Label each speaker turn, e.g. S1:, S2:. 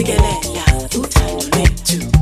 S1: Sigelela uthando lwethu